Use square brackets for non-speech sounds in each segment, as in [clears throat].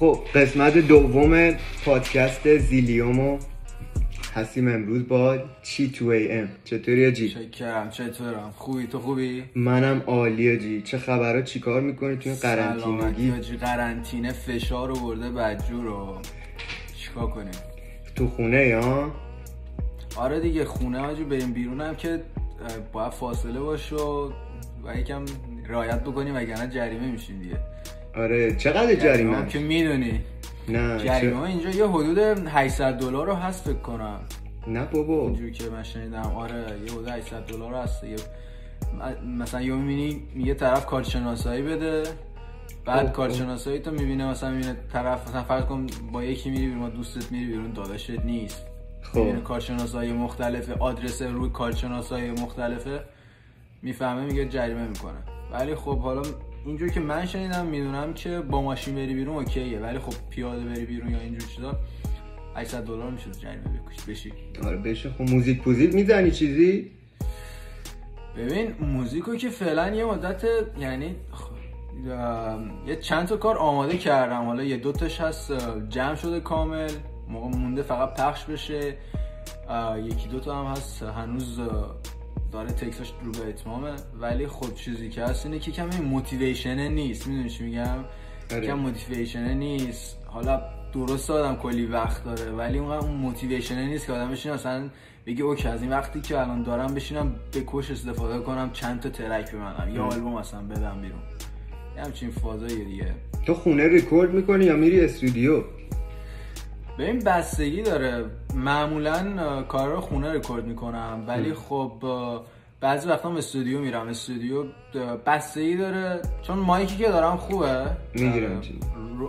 خب قسمت دوم پادکست زیلیومو هستیم امروز با چی تو ای ام چطوری جی؟ چکرم چطورم خوبی تو خوبی؟ منم عالیه جی چه خبرها چیکار می‌کنی توی قرنطینگی؟ جی قرنطینه فشار رو برده بدجور رو چیکار کنیم؟ تو خونه یا؟ آره دیگه خونه آجی بریم بیرونم که باید فاصله باشه و یکم رایت بکنیم وگرنه جریمه میشیم دیگه آره چقدر جریمه که می‌دونی. نه جریمه اینجا یه حدود 800 دلار رو هست فکر کنم. نه بابا. اینجوری که من شنیدم. آره یه حدود 800 دلار هست. یه مثلا یه می‌بینی یه طرف کارشناسایی بده بعد کارشناسایی تو می‌بینه مثلا می‌بینه طرف مثلا فرض کن با یکی میری بیرون دوستت میری بیرون داداشت نیست. خب. می‌بینه کارشناسایی مختلفه آدرس روی کارشناسایی مختلفه می‌فهمه میگه جریمه می‌کنه. ولی خب حالا اینجور که من شنیدم می‌دونم که با ماشین بری بیرون اوکیه ولی خب پیاده بری بیرون یا اینجور چیزا 800 دلار میشه جریمه بکشی. بشی. آره بشه. خب موزیک پوزیک می‌زنی چیزی؟ ببین موزیکو که فعلا یه مدت یعنی یه چند تا کار آماده کردم. حالا یه دوتاش هست جمع شده کامل. موقع مونده فقط پخش بشه. یکی دوتا هم هست. هنوز داره تکساش رو به اتمامه ولی خب چیزی که هست اینه که کمی موتیویشنه نیست. می‌دونی چی میگم؟ آره. کم موتیویشنه نیست. حالا درست آدم کلی وقت داره ولی اونقدر اون موتیویشنه نیست که آدم بشین اصلا بگه اوکی از این وقتی که الان دارم بشینم به کش استفاده کنم چند تا ترک بمنم یا آلبوم اصلا بدم بیرون. یه همچین فازایی دیگه. تو خونه ریکورد می‌کنی یا میری استودیو؟ این بستگی داره. معمولا کار رو خونه رکورد می‌کنم. ولی خب بعضی وقتا استودیو میرم. استودیو بستگی داره. چون mic ی که دارم خوبه. می‌گیرم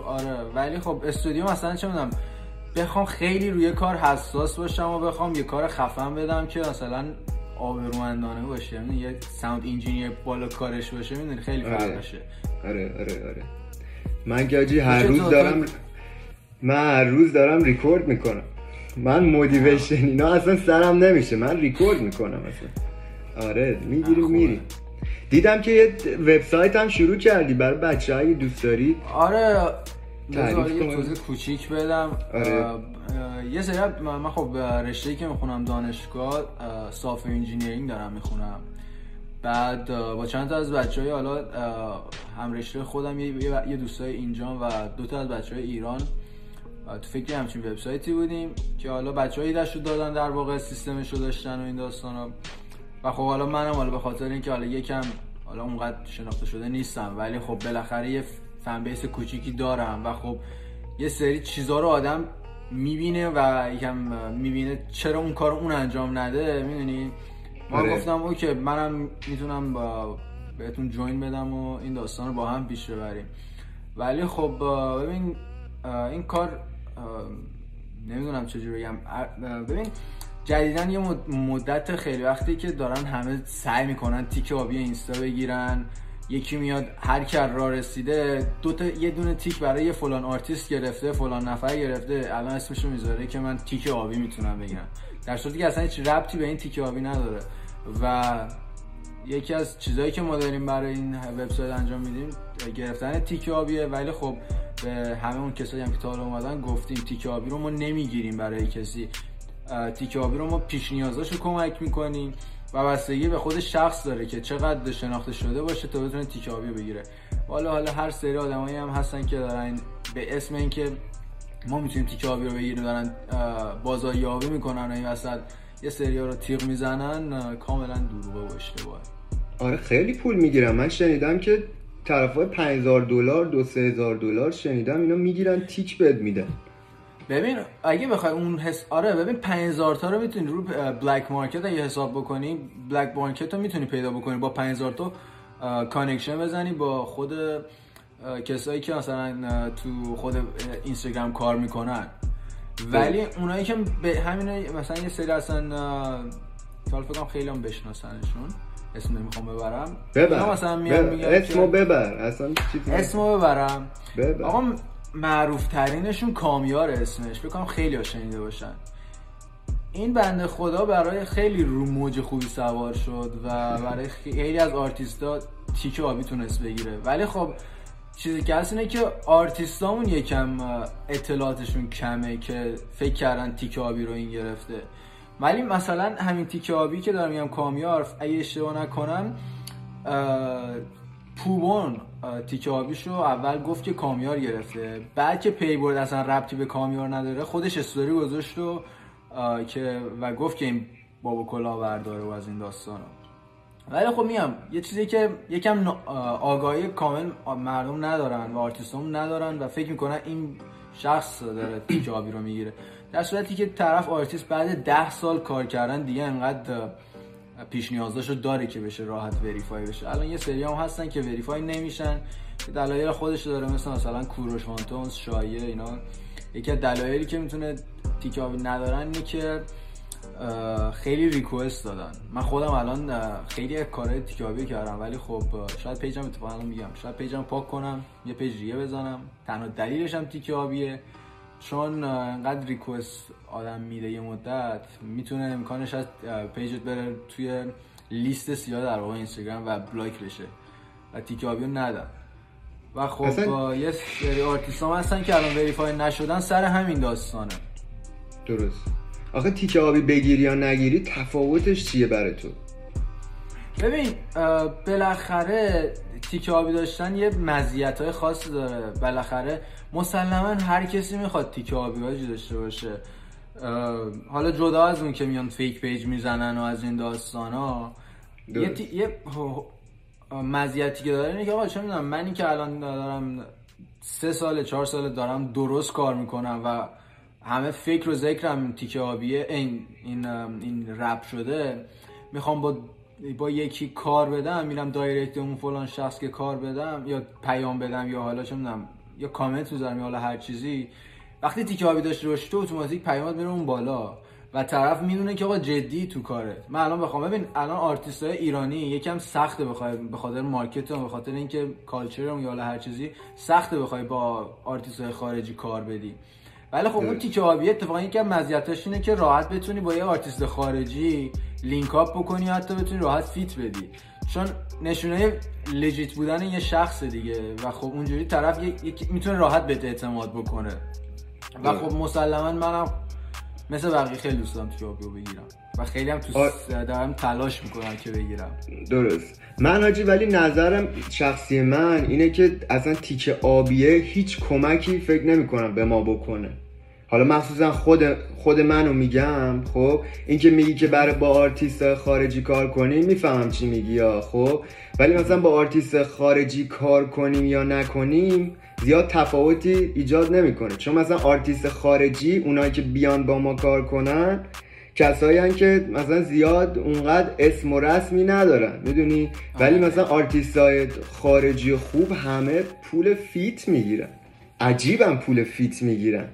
آره. ولی خب استودیو مثلا چه می‌دونم. بخوام خیلی روی کار حساس باشم و بخوام یه کار خفن بدم که مثلا آبرومندانه باشه. یعنی یه sound engineer بالا کارش باشه می‌دونی خیلی فرق آره. باشه آره آره آره. من گاجی هر روز دارم من هر روز دارم ریکورد می‌کنم. من motivation اینا اصلا سرم نمیشه. من ریکورد می‌کنم اصلا. آره می‌گیری میری. دیدم که یه وبسایت هم شروع کردی برای بچه های دوست داری. آره تعریف یه توضیح کوچیک بدم. آره. یه سری من خب رشته که می‌خونم دانشگاه software engineering دارم می‌خونم. بعد با چند تا از بچه های حالا هم رشته خودم یه دوستای اینجا و دو تا از بچه های ایران. تو فکر همچین وبسایتی بودیم که حالا بچه‌ای داشت دادن در واقع سیستمش رو داشتن و این داستانا. و خب حالا منم حالا به خاطر اینکه حالا یکم حالا اونقدر شناخته شده نیستم ولی خب بالاخره یه فن بیس کوچیکی دارم و خب یه سری چیزا رو آدم می‌بینه و یکم می‌بینه چرا اون کار اون انجام نده می‌دونی؟ ما آره. گفتم okay منم می‌تونم با بهتون join بدم و این داستان رو با هم پیش ببریم. ولی خب ببین این کار نمی‌دونم چجوری بگم. ببین جدیدا یه مدت خیلی وقتی که دارن همه سعی می‌کنن تیک آبی اینستا بگیرن یکی میاد هر کی از راه رسیده دو تا یه دونه تیک برای یه فلان آرتیست گرفته فلان نفر گرفته الان اسمشو می‌ذاره که من تیک آبی می‌تونم بگیرم. در صورتی که اصلا هیچ ربطی به این تیک آبی نداره. و یکی از چیزهایی که ما داریم برای این وبسایت انجام میدیم گرفتن تیک آبیه. ولی خب به همه اون کسایی هم که تا اومدن گفتیم تیک آبی رو ما نمی‌گیریم برای کسی. تیک آبی رو ما پیش نیازاشو کمک می‌کنیم و بستگی به خود شخص داره که چقدر شناخته شده باشه تا بتونه تیک آبی بگیره. حالا حالا هر سری آدمایی هم هستن که دارن به اسم اینکه ما می‌تونیم تیک آبی رو بگیریم دارن بازاریابی می‌کنن و این وسط یه سری رو تیغ می‌زنن کاملا دروغه و اشتباهه. آره خیلی پول می‌گیرم من شنیدم که طرفای 5000 دلار دو سه هزار دلار شنیدم اینا می‌گیرن تیک بد میدن ببین اگه بخوای اون حس آره ببین 5000 تا رو می‌تونی رو black market اگه حساب بکنی black market رو می‌تونی پیدا بکنی با 5000 تا connection بزنی با خود کسایی که مثلا تو خود اینستاگرام کار می‌کنن. ولی اونایی که به همین مثلا یه سری اصلا فکر خیلی هم بشناسنشون. اسم نمی‌خوام ببرم. ببر. مثلا میگم اسمو ببر. اصلا اسمو ببرم. ببر. آقا معروف ترینشون کامیار اسمش. بکنم خیلی ها شنیده باشن. این بنده خدا برای خیلی رو موج خوبی سوار شد و برای خیلی از آرتیستا تیک آبی تونست بگیره. ولی خب چیزی که هست اینه که آرتیستامون یکم اطلاعاتشون کمه که فکر کردن تیک آبی رو این گرفته. ولی مثلا همین تیک آبی که دارم میگم کامیار اگه اشتباه نکنم پوبون تیک آبیشو اول گفت که کامیار گرفته. بعد که پی برد اصلا ربطی به کامیار نداره خودش استوری گذاشت و که و گفت که این بابا کلاهبرداره و از این داستانا ولی خب میگم یه چیزی که یکم آگاهی کامل مردم ندارن و آرتیستون ندارن و فکر می‌کنن این شخص داره تیک آبی رو می‌گیره. در صورتی که طرف آرتیست بعد ده سال کار کردن دیگه انقدر پیش نیازاشو داره که بشه راحت verify بشه. الان یه سری هم هستن که verify نمیشن که دلایل خودش داره مثل مثلا کوروش وانتونز شایع اینا. یکی از دلایلی که می‌تونه تیک آبی ندارن اینه که خیلی request دادن. من خودم الان خیلی کارهای تیک آبی کردم ولی خب شاید page م اتفاقا میگم. شاید page م پاک کنم یه پیج ریه بزنم. تنها دلیلش هم تیک آبیه چون انقدر request آدم میده یه مدت می‌تونه امکانش از page ت بره توی لیست سیاه در واقع اینستاگرام و block بشه و تیک آبی رو ندن. و خب اصلا... یه سری آرتیست هستن که الان verify نشدن سر همین داستانه. درست. آخه تیک آبی بگیری یا نگیری تفاوتش چیه برای تو؟ ببین بالاخره تیک آبی داشتن یه مزیت های خاصی داره. بالاخره مسلما هر کسی می‌خواد تیک آبی داشته باشه. حالا جدا از اون که میان fake page می‌زنن و از این داستان ها یه, تی... یه مزیتی که داره اینه که آقا چه می‌دونم منی که الان دارم سه سال چهار سال دارم درست کار می‌کنم و همه فکر و ذکرم تیکه آبیه این این این رپ شده می‌خوام با با یکی کار بدم میرم دایرکت اون فلان شخص که کار بدم یا پیام بدم یا حالا چه می‌دونم یا کامنت می‌ذارم یا حالا هر چیزی وقتی تیکه آبی داشته باشی تو اتوماتیک پیامت میره اون بالا و طرف می‌دونه که آقا جدی تو کارت من الان بخوام ببین الان آرتیست های ایرانی یکم سخته بخوای به خاطر market به خاطر اینکه culture یا هر چیزی سخته بخوای با آرتیست های خارجی کار بدی. ولی خب اون تیک آبی اتفاقا یکی از مزیتاش اینه که راحت بتونی با یه آرتیست خارجی link up بکنی حتی بتونی راحت feat بدی. چون نشونه legit بودن یه شخص دیگه و خب اونجوری طرف می‌تونه راحت بهت اعتماد بکنه. و خب مسلما منم مثل بقیه خیلی دوست دارم تیک آبی بگیرم. و خیلی هم تو دارم تلاش می‌کنم که بگیرم. درست. من حاجی ولی نظرم شخصی من اینه که اصلا تیک آبیه هیچ کمکی فکر نمی‌کنم به ما بکنه. حالا مخصوصا خود خود منو میگم خب؟ اینکه میگی که برای با آرتیست خارجی کار کنیم می‌فهمم چی میگی یا خب؟ ولی مثلا با آرتیست خارجی کار کنیم یا نکنیم زیاد تفاوتی ایجاد نمی‌کنه. چون مثلا آرتیست خارجی اونایی که بیان با ما کار کنن کسایی که مثلا زیاد اونقدر اسم و رسمی ندارن می‌دونی؟ ولی مثلا آرتیست های خارجی خوب همه پول feat می‌گیرن. عجیبم پول feat می‌گیرن.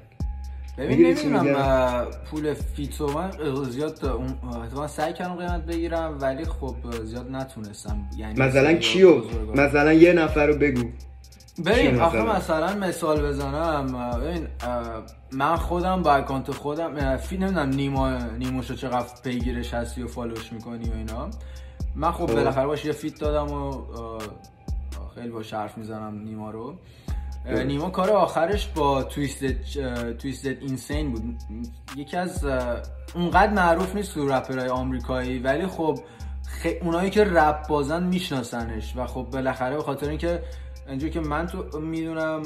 ببین نمی‌دونم پول feat و من زیاد اون سعی کردم قیمت بگیرم ولی خب زیاد نتونستم. یعنی مثلا کیو؟ مثلا یه نفر رو بگو. ببین آخه مثلا؟ مثال بزنم ببین من خودم با اکانت خودم فی نمی‌دونم نیما نیموشو چقدر پیگیرش هستی و فالوش می‌کنی و اینا. من خب, خب. بالاخره باش یه فیت دادم و خیلی با حرف می‌زنم نیما رو. نیما کار آخرش با تویستد تویستد اینسین بود. یکی از اونقدر معروف نیست تو رپرهای آمریکایی ولی خب خ... اونایی که رپ بازن میشناسنش و خب بالاخره به خاطر اینکه اینجا که من تو می‌دونم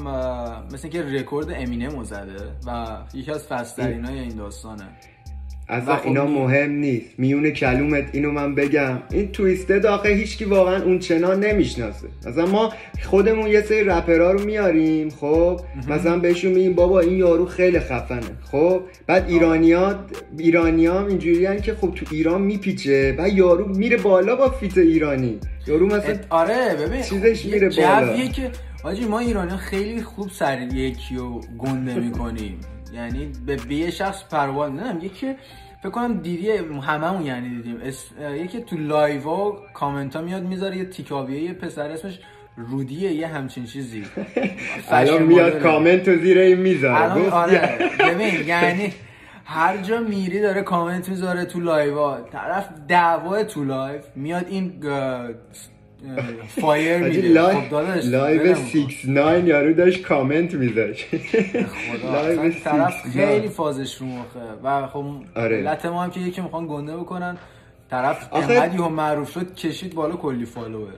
مثل اینکه رکورد امینه زده و یکی از فسترینای این داستانه. اصلا خب اینا مهم نیست. میون کلومت اینو من بگم. این تویسته داخل هیچکی واقعا اون چنان نمی‌شناسه. مثلا ما خودمون یه سری رپرا رو میاریم خب؟ مثلا بهشون میگیم بابا این یارو خیلی خفنه. خب؟ بعد ایرانیا ایرانیا هم اینجوریان که خب تو ایران میپیچه و یارو میره بالا با feat ایرانی. یارو مثلا آره ببین چیزش خب میره بالا. که حاجی ما ایرانی خیلی خوب سر یکی رو گنده می‌کنیم. یعنی به یه شخص پر و بال نمی‌دونم یکی فکر کنم دیدی هممون یعنی دیدیم. یکی تو live comment ها میاد می‌ذاره یه تیک آبیه یه پسر اسمش رودیه یه همچین چیزی. [laughs] الان میاد کامنت رو زیر این می‌ذاره آره. [laughs] ببین یعنی هر جا میری داره کامنت می‌ذاره تو live طرف دعوا تو live میاد این fire میده. لایو 6 9 یارو داشت کامنت میذاشت. live طرف خیلی فازش رو مخه. و خب آره. ملت ما هم که یکی می‌خوان گنده بکنن طرف انقدر هم معروف شد کشید بالا کلی follower.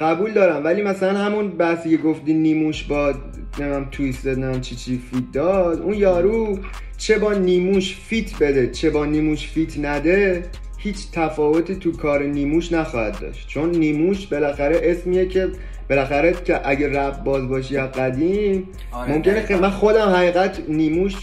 قبول دارم ولی مثلا همون بحثی که گفتی نیموش با نمی‌دونم Twisted نمی‌دونم چی چی feat داد اون یارو چه با نیموش feat بده چه با نیموش feat نده هیچ تفاوتی تو کار نیموش نخواهد داشت. چون نیموش بالاخره اسمیه که بالاخره که اگه رپ باز باشی یا قدیم آره ممکنه من خودم حقیقت نیموش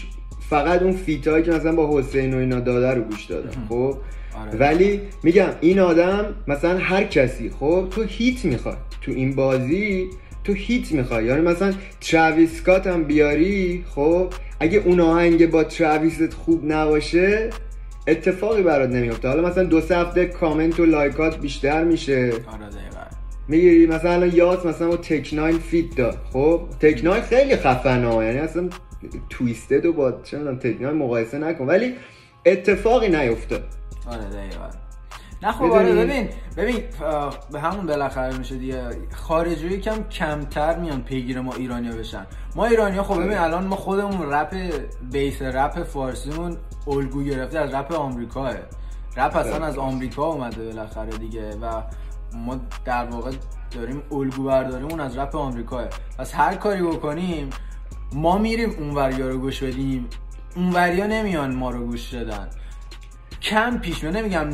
فقط اون feat ایی که مثلا با حسین و اینا داده رو گوش دادم خب؟ آره. ولی میگم این آدم مثلا هر کسی خب؟ تو hit می‌خواد تو این بازی تو hit می‌خوای. یعنی مثلا تراویس هم بیاری خب؟ اگه اون آهنگ با تراویست خوب نباشه اتفاقی برات نمیفته. حالا مثلا دو سه هفته کامنت و لایکات بیشتر میشه. آره می‌گیری مثلا یاس مثلا با Tech N9ne feat داد. خب Tech N9ne خیلی خفنه یعنی اصلا تویستد و با چه Tech N9ne مقایسه نکن. ولی اتفاقی نیفته آره دقیقا. نه خب آره ببین ببین به همون بالاخره میشه دیگه. خارجی یکم کمتر میان پیگیر ما ایرانیا بشن. ما ایرانیا خب ببین الان ما خودمون رپ بیس رپ فارسیمون الگو گرفته از رپ آمریکاه. رپ اصلا از آمریکا اومده بالاخره دیگه و ما در واقع داریم الگو برداریمون از رپ آمریکاه. پس هر کاری بکنیم ما میریم اونوریا رو گوش بدیم. اونوریا نمیان ما رو گوش دادن کم پیش من نمیگم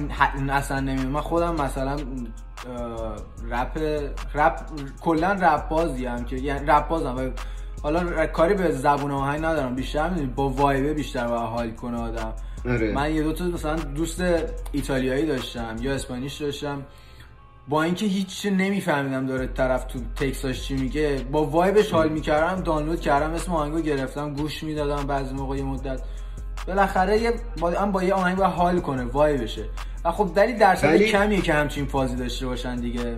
اصلا نمیگم. من خودم مثلا رپ رپ کلا رپ بازی که یعنی رپ بازم و حالا کاری به زبون آهنگ ندارم. بیشتر می‌دونی با وایبه بیشتر با حال کنه آدم. آره. من یه دو تا مثلا دوست ایتالیایی داشتم یا اسپانیش داشتم. با اینکه هیچ نمیفهمیدم داره طرف تو تکساش چی میگه با وایبش حال می‌کردم دانلود کردم اسم آهنگو گرفتم گوش می‌دادم بعضی موقع یه مدت. بالاخره یه با هم با یه آهنگ با حال کنه وای بشه. و خب دلیل درصد ولی... کمیه که همچین فازی داشته باشن دیگه.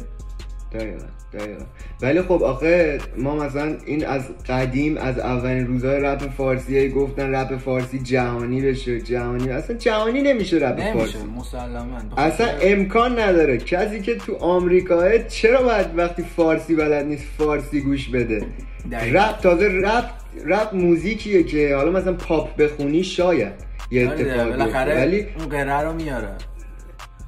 دقیقا دقیقا. ولی خب آخه ما مثلا این از قدیم از اولین روزهای رپ فارسی گفتن رپ فارسی جهانی بشه جهانی. اصلا جهانی نمیشه رپ نمیشه. فارسی. مسلما. اصلا امکان نداره. کسی که تو آمریکاه چرا باید وقتی فارسی بلد نیست فارسی گوش بده؟ رپ تازه رپ رپ موزیکیه که حالا مثلا پاپ بخونی شاید یه آره اتفاقی ولی اون قره رو میاره.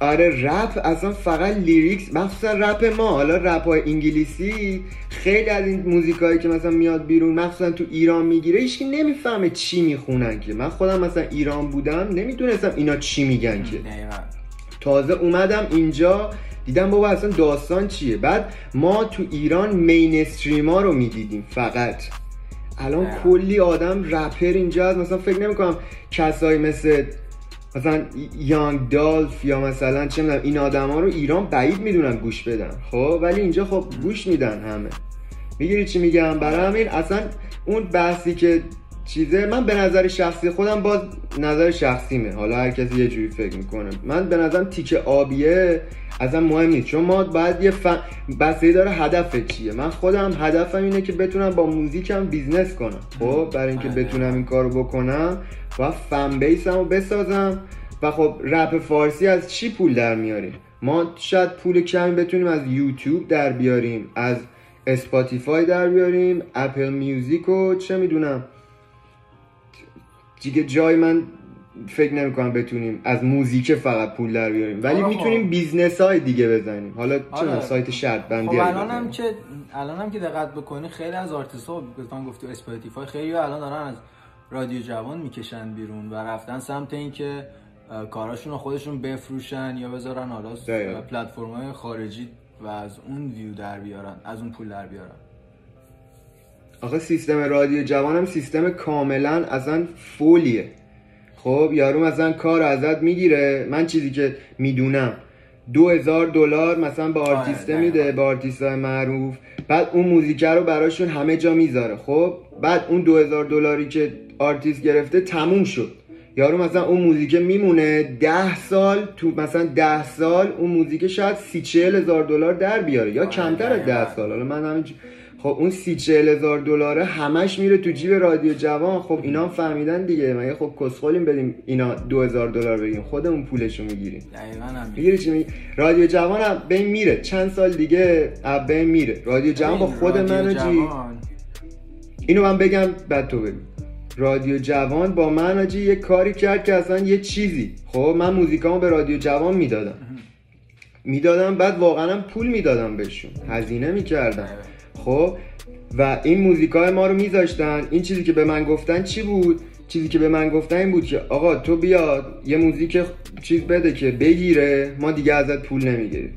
آره رپ اصلا فقط lyrics مخصوصا رپ ما. حالا رپ های انگلیسی خیلی از این موزیکایی که مثلا میاد بیرون مخصوصا تو ایران می‌گیره هیچ نمی‌فهمه چی می‌خونن که. من خودم مثلا ایران بودم نمی‌دونستم اینا چی میگن که. تازه اومدم اینجا دیدم بابا اصلا داستان چیه. بعد ما تو ایران mainstream ا رو می‌دیدیم فقط. الان کلی آدم رپر اینجا هست. مثلا فکر نمی‌کنم کسایی مثل مثلا یانگ دالف یا مثلا چه می‌دونم این آدما رو ایران بعید می‌دونن گوش بدن. خب ولی اینجا خب گوش میدن همه. می‌گیری چی میگم؟ برای همین اصلا اون بحثی که چیزه من به نظر شخصی خودم باز نظر شخصیمه. حالا هر کسی یه جوری فکر می‌کنه. من به نظرم تیکه آبیه اصلا مهم نیست. چون ما باید یه ف... بسیاری داره هدف چیه. من خودم هدفم اینه که بتونم با موزیکم business کنم. خب برای اینکه آره. بتونم این کارو بکنم و fan base م رو بسازم. و خب رپ فارسی از چی پول در میاریم؟ ما شاید پول کمی بتونیم از یوتیوب در بیاریم از Spotify در بیاریم Apple Music و چه می‌دونم. دیگه جای من فکر نمی کنم بتونیم از موزیک فقط پول در بیاریم. ولی آره می‌تونیم خب. business های دیگه بزنیم. حالا چه آره. سایت شرط بندی خب الان هم که الان هم که دقت بکنی خیلی از آرتیست ها گفتم گفتی Spotify خیلی الان دارن از رادیو جوان می‌کشن بیرون و رفتن سمت اینکه کاراشون رو خودشون بفروشن یا بذارن حالا پلتفرم های خارجی و از اون ویو در بیارن از اون پول در بیارن. آخه سیستم رادیو جوان هم سیستم کاملا اصلا پولیه. خب یارو مثلا کار ازت می‌گیره. من چیزی که می‌دونم. دو هزار دلار مثلا به آره، آرتیسته میده به آرتیست معروف. بعد اون موزیکه رو براشون همه جا می‌ذاره. خب بعد اون دو هزار دلاری که آرتیست گرفته تموم شد. یارو مثلا اون موزیک میمونه ده سال تو مثلا ده سال اون موزیک شاید سی چهل هزار دلار در بیاره یا کمتر از ده سال. حالا من همین خب اون سی چهل هزار دلاره همش میره تو جیب رادیو جوان. خب اینا هم فهمیدن دیگه. مگه خب کسخلیم بدیم اینا دو هزار دلار بگیم خودمون پولشو می‌گیریم. می‌گیری چی میگی؟ رادیو جوان هم بین میره. چند سال دیگه بین میره. رادیو جوان با خود من جی. اینو من بگم بعد تو بگم رادیو جوان با من آجی یه کاری کرد که اصلا یه چیزی. خب من موزیکامو به رادیو جوان می‌دادم. می‌دادم بعد واقعا پول می‌دادم بهشون. هزینه می‌کردم. خب؟ و این موزیکای ما رو میذاشتن. این چیزی که به من گفتن چی بود؟ چیزی که به من گفتن این بود که آقا تو بیاد یه موزیک چیز بده که بگیره ما دیگه ازت پول نمی‌گیریم.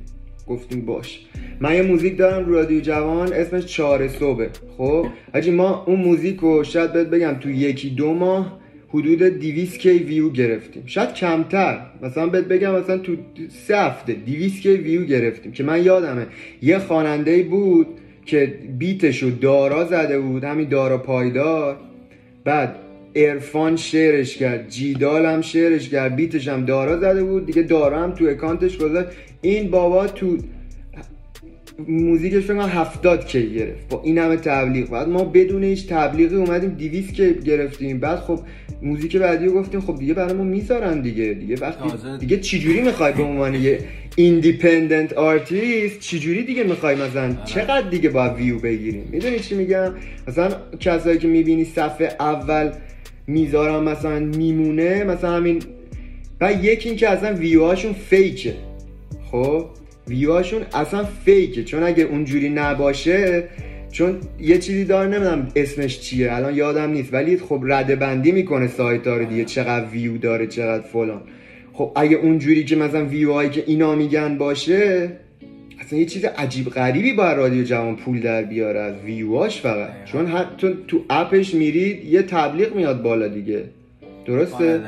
گفتیم باش. من یه موزیک دارم رو رادیو جوان اسمش چهار صبح خب؟ حاجی ما اون موزیک رو شاید بهت بگم تو یکی دو ماه حدود 200 کی ویو گرفتیم. شاید کمتر. مثلا بهت بگم مثلا تو سه هفته 200 کی ویو گرفتیم که من یادمه. یه خواننده بود که بیتشو دارا زده بود همین دارا پایدار. بعد عرفان share ش کرد جیدال هم شعرش کرد beat ش هم دارا زده بود دیگه دارا هم تو اکانتش گذاشت. این بابا تو موزیکش فکر هفتاد K گرفت. با این همه تبلیغ. بعد ما بدون هیچ تبلیغی اومدیم 200 K گرفتیم. بعد خب موزیک بعدی رو گفتیم خب دیگه برای ما می‌ذارن دیگه. دیگه وقتی دیگه چجوری می‌خوای به عنوان یه independent artist چجوری دیگه می‌خوای مثلا؟ آره. چقدر دیگه باید ویو بگیریم؟ می‌دونی چی میگم؟ مثلا کسایی که می‌بینی صفحه اول می‌ذارن مثلا میمونه مثلا همین و یکی این که اصلا ویوهاشون فیکه خب؟ ویوهاشون اصلا فیکه. چون اگه اونجوری نباشه چون یه چیزی داره نمی‌دونم اسمش چیه الان یادم نیست. ولی خب رده بندی می‌کنه سایت رو دیگه چقدر ویو داره چقدر فلان. خب اگه اونجوری که مثلا ویو هایی که اینا میگن باشه اصلا یه چیز عجیب غریبی با رادیو جوان پول در بیاره از ویوهاش فقط. چون حتی تو اپش میرید یه تبلیغ میاد بالا دیگه. درسته؟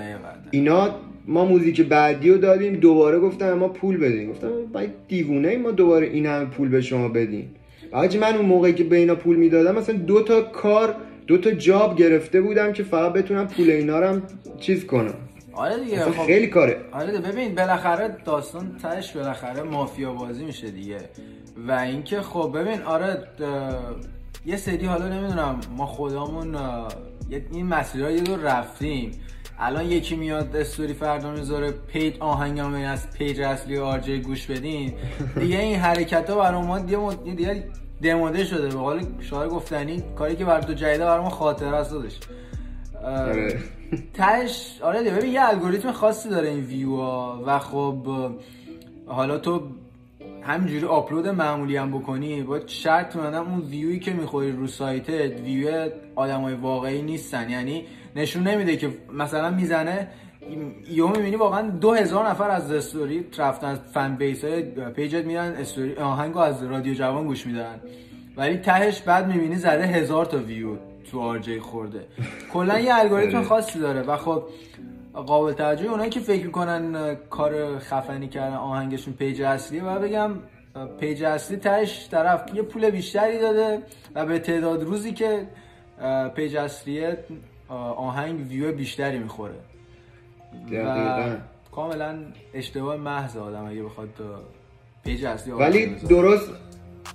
اینا ما موزیک بعدی رو دادیم دوباره گفتم ما پول بدیم گفتم باید دیوونه ما دوباره این همه پول به شما بدیم حاجی من اون موقعی که به اینا پول می‌دادم مثلا دو تا کار دو تا جاب گرفته بودم که فقط بتونم پول اینا رو چیز کنم. آره دیگه خب. خیلی کاره. آره دیگه ببین بالاخره داستان تاش بالاخره مافیا بازی میشه دیگه. و اینکه خب ببین آره یه سری حالا نمی‌دونم ما خودمون این مسیرهای رو رفتیم. الان یکی میاد استوری فردا می‌ذاره page آهنگم از page اصلی RJ گوش بدین. دیگه این حرکت ها برای ما دیگه دیگه دموده شده. به قول شاعر گفتنی کاری که برا تو جدیده برای ما خاطره‌ست داداش آره. تهش آره دیگه ببین یه الگوریتم خاصی داره این ویو ها. و خب حالا تو همینجوری آپلود معمولی هم بکنی باید شرط منم اون ویوی که می‌خوری رو سایتت ویو آدمای واقعی نیستن. یعنی نشون نمیده که مثلا می‌زنه یهو می‌بینی واقعا دو هزار نفر از استوری رفتن fan base های page ت میرن استوری آهنگو از رادیو جوان گوش میدن. ولی تهش بعد می‌بینی زده هزار تا view تو RJ خورده. کلا یه الگوریتم. خاصی داره. و خب قابل توجه اونایی که فکر می‌کنن کار خفنی کردن آهنگشون page اصلیه و بگم page اصلی تهش طرف یه پول بیشتری داده و به تعداد روزی که page اصلیه آهنگ ویو بیشتری می‌خوره. و کاملا اشتباه محض آدم اگه بخواد page اصلی ولی درست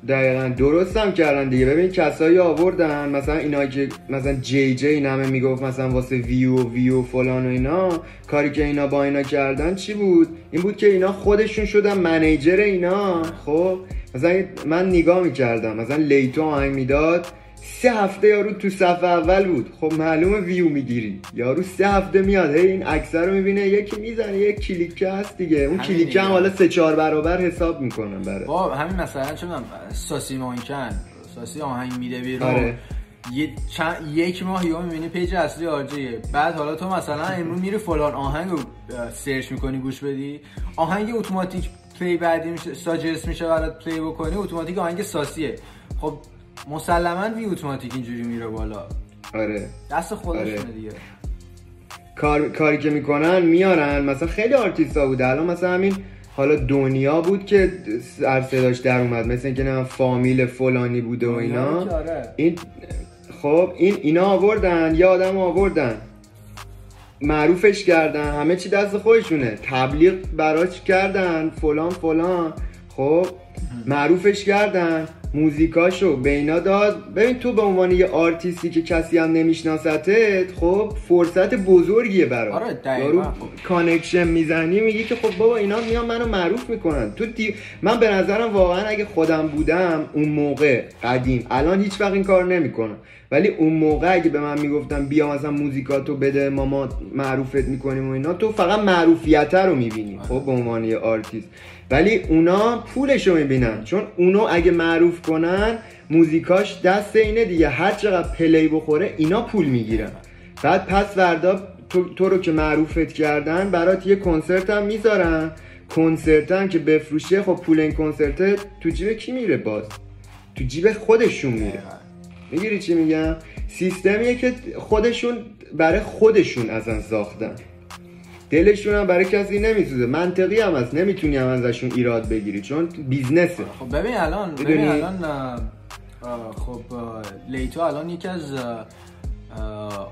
دقیقا درست هم کردن دیگه. ببین کسایی آوردن مثلا اینا که مثلا جی جی نمه می‌گفت مثلا واسه ویو و ویو فلان و اینا. کاری که اینا با اینا کردن چی بود؟ این بود که اینا خودشون شدن manager اینا. خب مثلا من نگاه می‌کردم. مثلا لیتو آهنگ می‌داد. سه هفته یارو تو صفحه اول بود. خب معلومه ویو می‌گیری. یارو سه هفته میاد. هی این اکثر رو می‌بینه. یکی می‌زنه. یک کلیک هست دیگه. اون کلیک هم حالا سه چهار برابر حساب می‌کنن برای با همین مثلا چون ساسی مانکن ساسی آهنگ میده بیرون. آره. یه یک ماه یا می‌بینی page اصلی RJ ه بعد حالا تو مثلا امروز میری فلان آهنگ رو search می‌کنی گوش بدی. آهنگ اتوماتیک play بعدی میشه suggest میشه برات play بکنی. اتوماتیک آهنگ ساسیه. خب مسلما وی اتوماتیک اینجوری میره بالا. آره. دست خودشونه آره. دیگه. کار... کاری که می‌کنن میارن. مثلا خیلی آرتیستا بود الان مثلا همین حالا دنیا بود که سر صداش در اومد. مثل اینکه نه فامیل فلانی بوده و اینا. آره. این خب این اینا آوردن. یا آدم آوردن. معروفش کردن. همه چی دست خودشونه. تبلیغ براش کردن. فلان فلان. خب معروفش کردن موزیکاشو به اینا داد. ببین تو به عنوان یه آرتیستی که کسی هم نمیشناستت خب فرصت بزرگیه برات. آره یارو connection می‌زنی میگی که خب بابا اینا میان منو معروف می‌کنن. تو دی... من به نظرم واقعا اگه خودم بودم اون موقع قدیم الان هیچ وقت این کار نمی‌کنم. ولی اون موقع اگه به من می‌گفتم بیا مثلا موزیکاتو بده ما ما معروفت می‌کنیم و اینا تو فقط معروفیت رو می‌بینی. خب به عنوان یه آرتیست. ولی اونا پولش رو می‌بینن. چون اونو اگه معروف کنن موزیکاش دست اینه دیگه. هر چقدر play بخوره اینا پول می‌گیرن. بعد پس وردا تو, تو رو که معروفت کردن برات یه کنسرت هم می‌ذارن. کنسرت هم که بفروشه خب پول این کنسرت تو جیب کی میره باز؟ تو جیب خودشون میره. می‌گیری چی میگم؟ سیستمیه که خودشون برای خودشون ازن ساختن. دلشون هم برای کسی نمیسوزه. منطقی هم هست. نمی‌تونی هم ازشون ایراد بگیری. چون business ه خب ببین الان ببین الان خب لیتو الان یکی از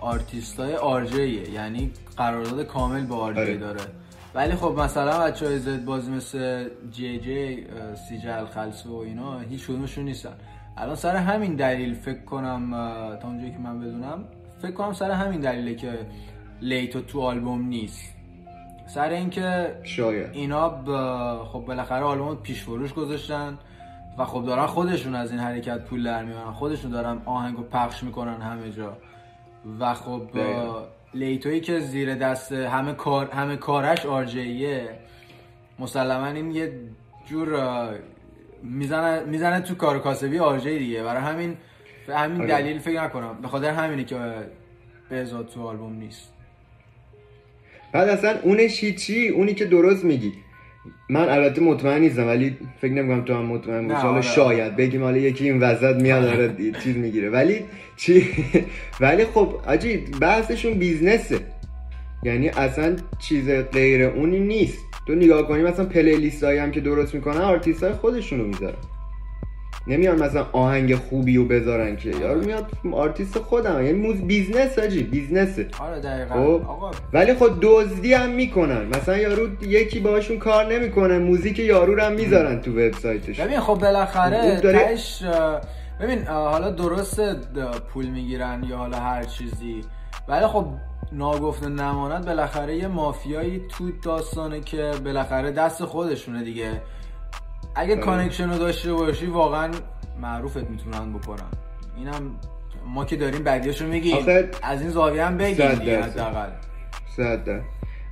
آرتیست های RJ ه یعنی قرارداد کامل با RJ آره. داره. ولی خب مثلا بچه های زد بازی مثل جی جی سیجل خلصو و اینا هیچ کدومشون نیستن. الان سر همین دلیل فکر کنم تا اونجایی که من بدونم فکر کنم سر همین دلیله که لیتو تو آلبوم نیست. سر اینکه شاید. اینا ب... خب بالاخره آلبوم پیش فروش گذاشتن و خب دارن خودشون از این حرکت پول در میارن. خودشون دارن آهنگو پخش می‌کنن همه جا. و خب لیتویی که زیر دست همه کار همه کارش آرجیه مسلما این یه جور می‌زنه می‌زنه تو کار کاسبی آرجی دیگه. برای همین همین آره. دلیل فکر نکنم. به خاطر همینه که به تو آلبوم نیست. بعد اصلا اونش چی اونی که درست میگی. من البته مطمئن نیستم ولی فکر نمی‌کنم تو هم مطمئن باشی. حالا شاید بگیم حالا یکی این وسط میاد داره چیز می‌گیره. ولی چی؟ [laughs] ولی خب آجی بحثشون بیزنسه. یعنی اصلا چیز غیر اونی نیست. تو نگاه کنی مثلا playlist هم که درست می‌کنن آرتیست های خودشونو می‌ذارن. نمیان مثلا آهنگ خوبی رو بذارن که. یارو میاد آرتیست خودم. یعنی music business حاجی business ه آره دقیقاً. خب؟ ولی خب دزدی هم می‌کنن. مثلا یارو یکی باشون کار نمی‌کنه موزیک یارو رو هم می‌ذارن تو وبسایتش. ببین خب بالاخره داره... ببین حالا درست پول می‌گیرن یا حالا هر چیزی. ولی خب ناگفته نماند بالاخره یه مافیایی تو داستانه که بالاخره دست خودشونه دیگه. اگه connection رو داشته باشی واقعا معروفت می‌تونن بکنن اینم ما که داریم بدیاشو میگیم. از این زاویه هم بگیم حداقل.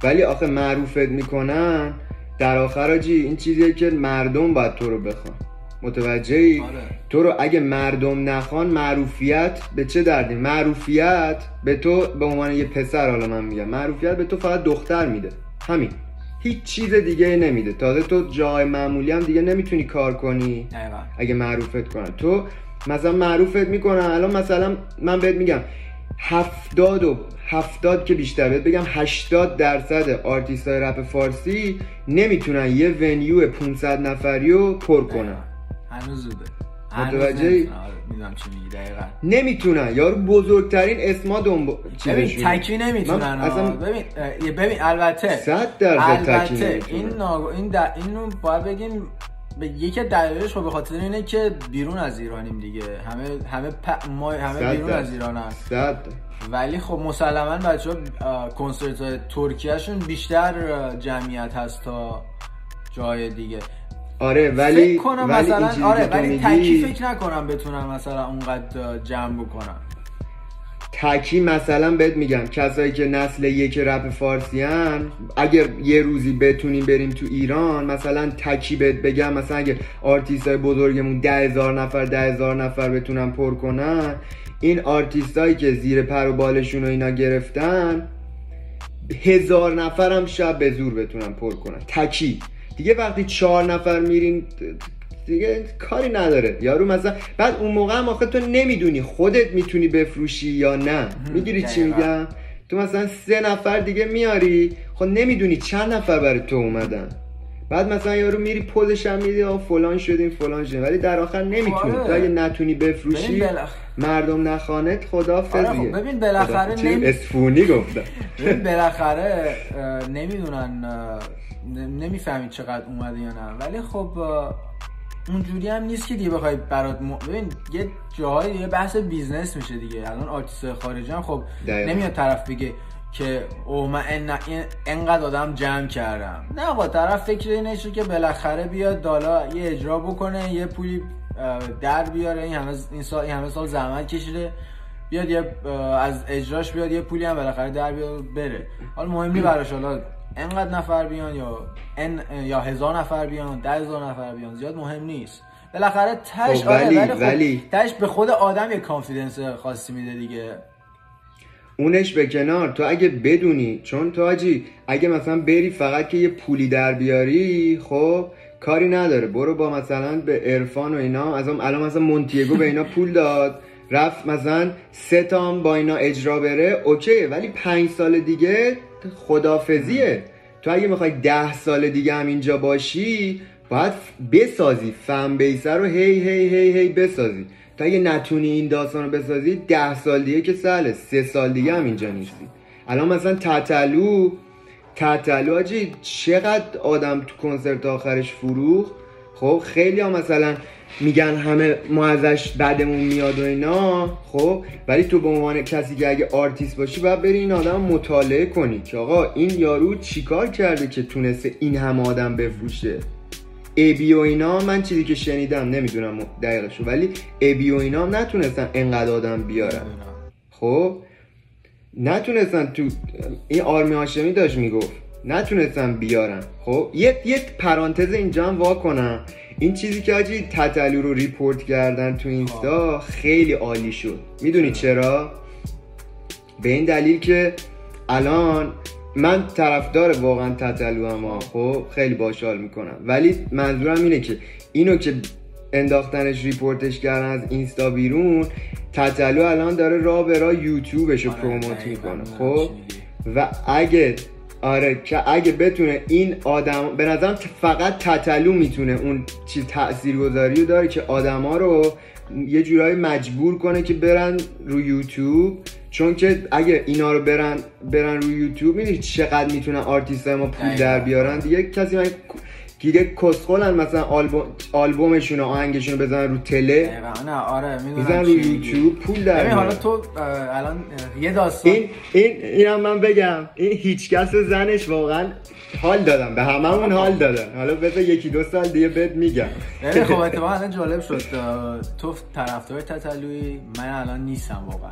ولی آخه معروفت می‌کنن. در آخر حاجی این چیزیه که مردم باید تو رو بخوان. متوجهی؟ آره. تو رو اگه مردم نخوان معروفیت به چه دردی؟ معروفیت به تو به عنوان یه پسر حالا من میگم معروفیت به تو فقط دختر میده. همین. هیچ چیز دیگه نمیده. تازه تو جای معمولی هم دیگه نمی‌تونی کار کنی. اگه معروفت کنن. تو مثلا معروفت می‌کنن. الان مثلا من بهت میگم هفتاد و هفتاد که بیشتر بهت بگم هشتاد درصد آرتیست های رپ فارسی نمی‌تونن یه ونیو 500 نفری رو پر کنن. هنوز زوده. متوجه می‌دونم چی میگی دقیقا. نمی‌تونن. یارو بزرگترین اسما دنبال ببین تکی نمی‌تونن اصلا... ببین ببین البته صد درصد البته این ناگ... این د... اینو باید بگیم به یکی دلایلش خب به خاطر اینه که بیرون از ایرانیم دیگه. همه همه پ... ما همه بیرون از ایران هست. ولی خب مسلما بچه ها کنسرت ترکیهشون بیشتر جمعیت هست تا جای دیگه. آره ولی فکر کنم ولی مثلا آره ولی تکی فکر نکنم بتونم مثلا اونقدر جمع بکنم. تکی مثلا بهت میگم کسایی که نسل یک رپ فارسی هن اگر یه روزی بتونیم بریم تو ایران مثلا تکی بهت بگم مثلا اگه آرتیست های بزرگمون ده هزار نفر ده هزار نفر بتونن پر کنن این آرتیست هایی که زیر پر و بالشون رو اینا گرفتن هزار نفر هم شب به زور بتونن پر کنن. تکی. دیگه وقتی چهار نفر میرین دیگه کاری نداره. یارو مثلا بعد اون موقع هم آخه تو نمی‌دونی خودت می‌تونی بفروشی یا نه. می‌گیری چی میگم؟ تو مثلا سه نفر دیگه میاری خب نمی‌دونی چند نفر برای تو اومدن. بعد مثلا یارو میری پزش هم میدی آ فلان شدیم فلان شدیم. ولی در آخر نمی‌تونی. تو اگه نتونی بفروشی مردم نخانت خدا آره خب ببین بالاخره نمی... اسفونی گفتم. ببین بالاخره نمی‌دونن نمی‌فهمید چقدر اومده یا نه. ولی خب اونجوری هم نیست که دیگه بخوای برات م... ببین یه جاهای دیگه بحث بیزنس میشه دیگه. الان آرتیست خارجی هم خب نمیاد طرف بگه که او من انقدر آدم جمع کردم. نه با طرف فکر اینه که بالاخره بیاد دالا یه اجرا بکنه یه پولی در بیاره. این همه این سال این همه سال زحمت کشیده. بیاد یه از اجراش بیاد یه پولی هم بالاخره در بیاد بره. حالا مهم نیست [clears throat] براش حالا انقدر نفر بیان یا ان یا هزار نفر بیان ده هزار نفر بیان زیاد مهم نیست. بالاخره تش خب ولی, آره ولی, تش به خود آدم یه کانفیدنس خاصی میده دیگه. اونش به کنار. تو اگه بدونی چون تو آجی اگه مثلا بری فقط که یه پولی در بیاری خب کاری نداره. برو با مثلا به عرفان و اینا از الان مثلا مونتیگو به اینا پول داد رفت مثلا سه تام با اینا اجرا بره اوکی ولی پنج سال دیگه خدافزیه تو اگه می‌خوای ده سال دیگه هم اینجا باشی باید بسازی. فن بیسه رو هی هی هی هی بسازی. تا اگه نتونی این داستان رو بسازی ده سال دیگه که ساله سه سال دیگه هم اینجا نیستی. الان مثلا تتلو تتلو حاجی چقدر آدم تو کنسرت آخرش فروخت خب خیلی ها مثلا میگن همه ما ازش بدمون میاد و اینا خب ولی تو به عنوان کسی که اگه آرتیست باشی باید بری این آدم مطالعه کنی که آقا این یارو چیکار کرده که تونسته این همه آدم بفروشه؟ ابی و اینا من چیزی که شنیدم نمی‌دونم دقیقشو ولی ابی و اینا نتونستن انقدر آدم بیارن. خب نتونستن تو این آرمی هاشمی داشت می‌گفت نتونستن بیارن خب یه یه پرانتز اینجا هم وا کنم. این چیزی که آجی تتلو رو ریپورت کردن تو اینستا خیلی عالی شد. می‌دونی چرا؟ به این دلیل که الان من طرفدار واقعا تتلو اما خب. خیلی باشال می‌کنم. ولی منظورم اینه که اینو که انداختنش report ش کردن از اینستا بیرون تتلو الان داره راه به راه یوتیوبش رو آره، promote می‌کنه. خب؟ و اگه آره که اگه بتونه این آدم به نظرم فقط تتلو می‌تونه اون چیز تاثیرگذاری رو داره که آدما رو یه جورایی مجبور کنه که برن رو یوتیوب. چون که اگه اینا رو برن برن رو یوتیوب می‌دونی چقدر می‌تونن آرتیست ما پول در بیارن؟ دیگه کسی من دیگه کسخولن مثلا آلبوم آلبومشون و آهنگشون رو بزنن رو تله. نه آره می‌دونم رو یوتیوب پول در حالا تو الان یه داستان. این این اینم من بگم. این هیچ کس زنش واقعا حال دادم به هممون حال دادن. حالا بذار یکی دو سال دیگه بهت میگم. خب اتفاقا الان جالب شد. تو طرفدار تتلوی من الان نیستم واقعا.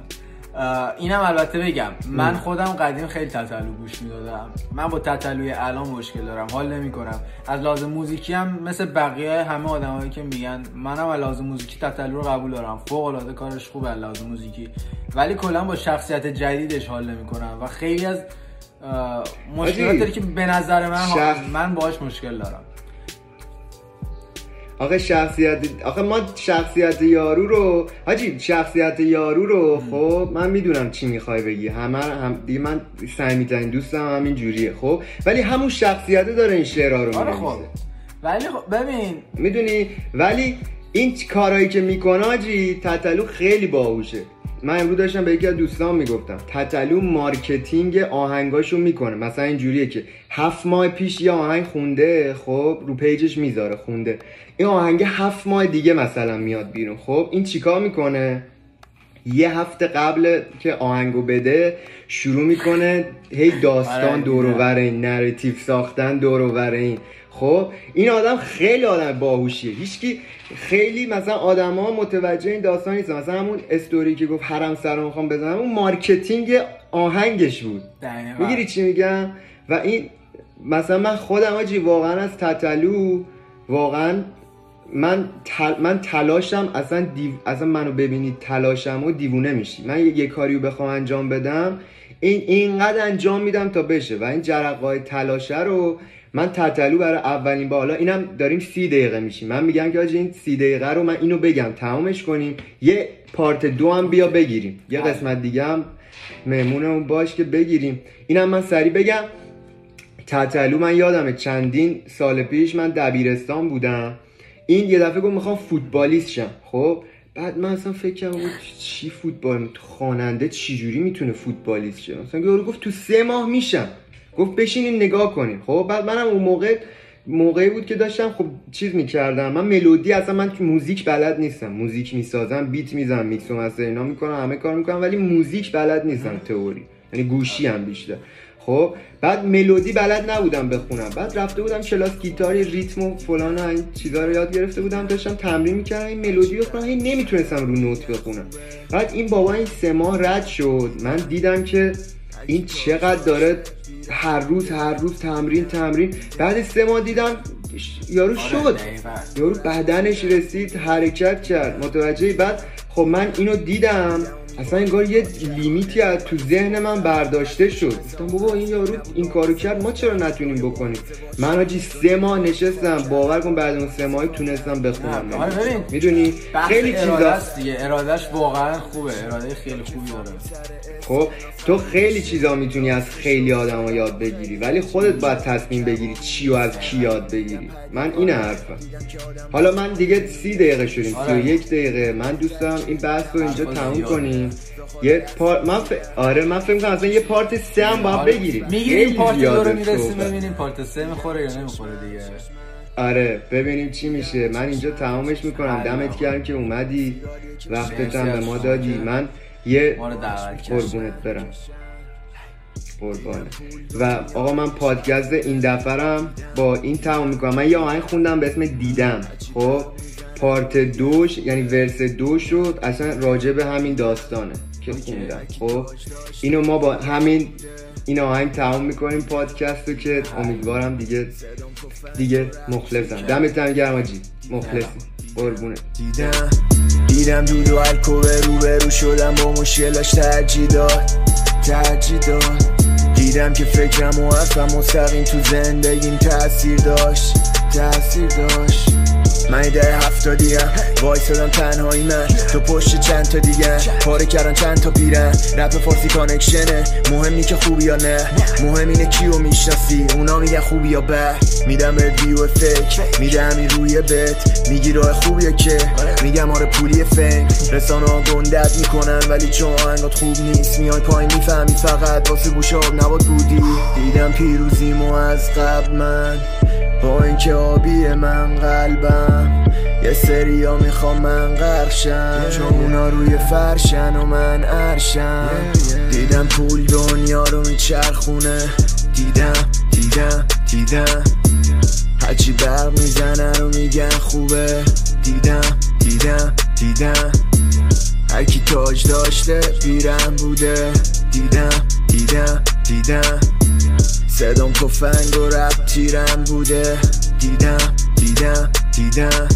اینم البته بگم. من خودم قدیم خیلی تتلو گوش می‌دادم. من با تتلوی الان مشکل دارم حال نمی کنم از لازم موزیکی هم مثل بقیه همه آدمایی که میگن منم از لازم موزیکی تتلو رو قبول دارم. فوق العاده کارش خوبه از لازم موزیکی. ولی کلا با شخصیت جدیدش حال نمی کنم و خیلی از مشکلات داره که به نظر من من باهاش مشکل دارم. آخه شخصیت آخه ما شخصیت یارو رو حاجی شخصیت یارو رو خب من می‌دونم چی می‌خوای بگی. همه هم دیگه من سعی می‌تونم دوستم همین جوریه خب؟ ولی همون شخصیت داره این شعرها رو آره خب. ولی خب ببین. می‌دونی؟ ولی این کارهایی که می‌کنه حاجی تتلو خیلی باهوشه. من امروز داشتم به یکی از دوستان می‌گفتم تتلو marketing آهنگاشو می‌کنه. مثلا اینجوریه که هفت ماه پیش یه آهنگ خونده خب رو page ش می‌ذاره خونده. این آهنگ هفت ماه دیگه مثلا میاد بیرون. خب این چیکار می‌کنه؟ یه هفته قبل که آهنگو بده شروع می‌کنه هی داستان آره، دور این narrative ساختن دور این. خب این آدم خیلی آدم باهوشیه. هیچکی خیلی مثلا آدما متوجه این داستان نیست مثلا همون استوری که گفت حرمسرا می‌خوام بزنم اون marketing آهنگش بود. می‌گیری چی میگم؟ و این مثلا من خودم آجی واقعا از تتلو واقعا من من تلاشم اصلا دیو... اصلا منو ببینید تلاشم و دیوونه میشی. من یه, یه کاریو بخوام انجام بدم این اینقدر انجام میدم تا بشه. و این جرقای تلاشه رو من تتلو برای اولین بالا اینم داریم سی دقیقه میشیم. من میگم که آجی این سی دقیقه رو من اینو بگم تمامش کنیم. یه پارت دو هم بیا بگیریم. یه قسمت دیگه هم مهمون اون باش که بگیریم. اینم من سری بگم. تتلو من یادمه چندین سال پیش من دبیرستان بودم. این یه دفعه گفت می‌خوام فوتبالیست شم. خب بعد من اصلا فکر کردم چی فوتبال خواننده چجوری می‌تونه فوتبالیست شه؟ مثلا گفت تو سه ماه میشم. گفت بشینین نگاه کنیم. خب بعد منم اون موقع موقعی بود که داشتم خب چیز می‌کردم. من melody اصلا من music بلد نیستم. music می‌سازم beat می‌زنم میکس و master اینا می‌کنم همه کار می‌کنم ولی music بلد نیستم تئوری. یعنی گوشی هم بیشتر. خب بعد ملودی بلد نبودم بخونم. بعد رفته بودم کلاس گیتار ریتم و فلان و این چیزا رو یاد گرفته بودم. داشتم تمرین می‌کردم. این ملودی بخونم این نمی‌تونستم رو نوت بخونم. بعد این بابا این سه ماه رد شد. من دیدم که این چقدر داره هر روز هر روز تمرین تمرین. بعد سه ماه دیدم یارو آره، شد. یارو بدنش رسید حرکت کرد. متوجه بعد خب من اینو دیدم. اصلا انگار یه لیمیتی از تو ذهن من برداشته شد. گفتم بابا این یارو این کارو کرد ما چرا نتونیم بکنیم؟ من آجی سه ماه نشستم باور کن بعد اون سه ماهی تونستم بخونم. آره می‌دونی؟ خیلی چیزا دیگه ارادش واقعا خوبه اراده خیلی خوبی داره. خب تو خیلی چیزا می‌تونی از خیلی آدما یاد بگیری ولی خودت باید تصمیم بگیری چی و از کی یاد بگیری. من این حرفم. حالا من دیگه سی دقیقه شدیم سی و آره. یک دقیقه. من دوست دارم این بحث رو اینجا تموم کنیم. یه پارت من ف... آره من فکر کنم اصلا یه پارت سه هم باید آره. بگیریم. می‌گیریم پارت دو رو می‌رسیم ببینیم پارت سه می‌خوره یا نمی‌خوره دیگه. آره ببینیم چی میشه. من اینجا تمامش می‌کنم. دمت گرم که اومدی. وقتت هم به ما دادی. من یه قربونت برم. قربانه و آقا من پادکست این دفرم با این تمام می‌کنم. من یه آهنگ خوندم به اسم دیدم. خب؟ پارت دوش یعنی ورس دو شد اصلا راجع به همین داستانه که خوندم خب اینو ما با همین این آهنگ تمام می‌کنیم پادکست رو که امیدوارم دیگه دیگه مخلصم. دمت هم گرم آجی مخلصی قربونه دیدم دیدم دودو الکوبه به رو شدم با مشکلاش ترجی داد ترجی داد دیدم که فکرم و حرفم مستقیم تو زندگیم تاثیر داشت تاثیر داشت. من ده هفتادی هم وایسادم تنهایی من. تو پشت چند تا دیگه پاره کردن چند تا پیرن. رپ فارسی کانکشنه. مهم که خوبی یا نه. مهم اینه کیو می‌شناسی. اونا میگن خوبی یا بد. میدم به ویو فیک. میدم این روی بت. میگی راه خوبیه که. میگم آره پولی فنگ رسانه ها گندت می‌کنن ولی چون آهنگات خوب نیست. میای پایین می‌فهمی فقط واسه گوشاب نباد بودی. دیدم پیروزیمو از قبل من. با اینکه آبی من قلبم یه سری ها می‌خوام من غرشم چون اونا روی فرشن و من عرشم. دیدم پول دنیا رو میچرخونه. دیدم دیدم دیدم. هرچی برق می‌زنه رو میگن خوبه. دیدم دیدم دیدم. هرکی تاج داشته پیرم بوده. دیدم دیدم دیدم. صدام تفنگ و رب تیرم بوده. دیدم دیدم دیدم.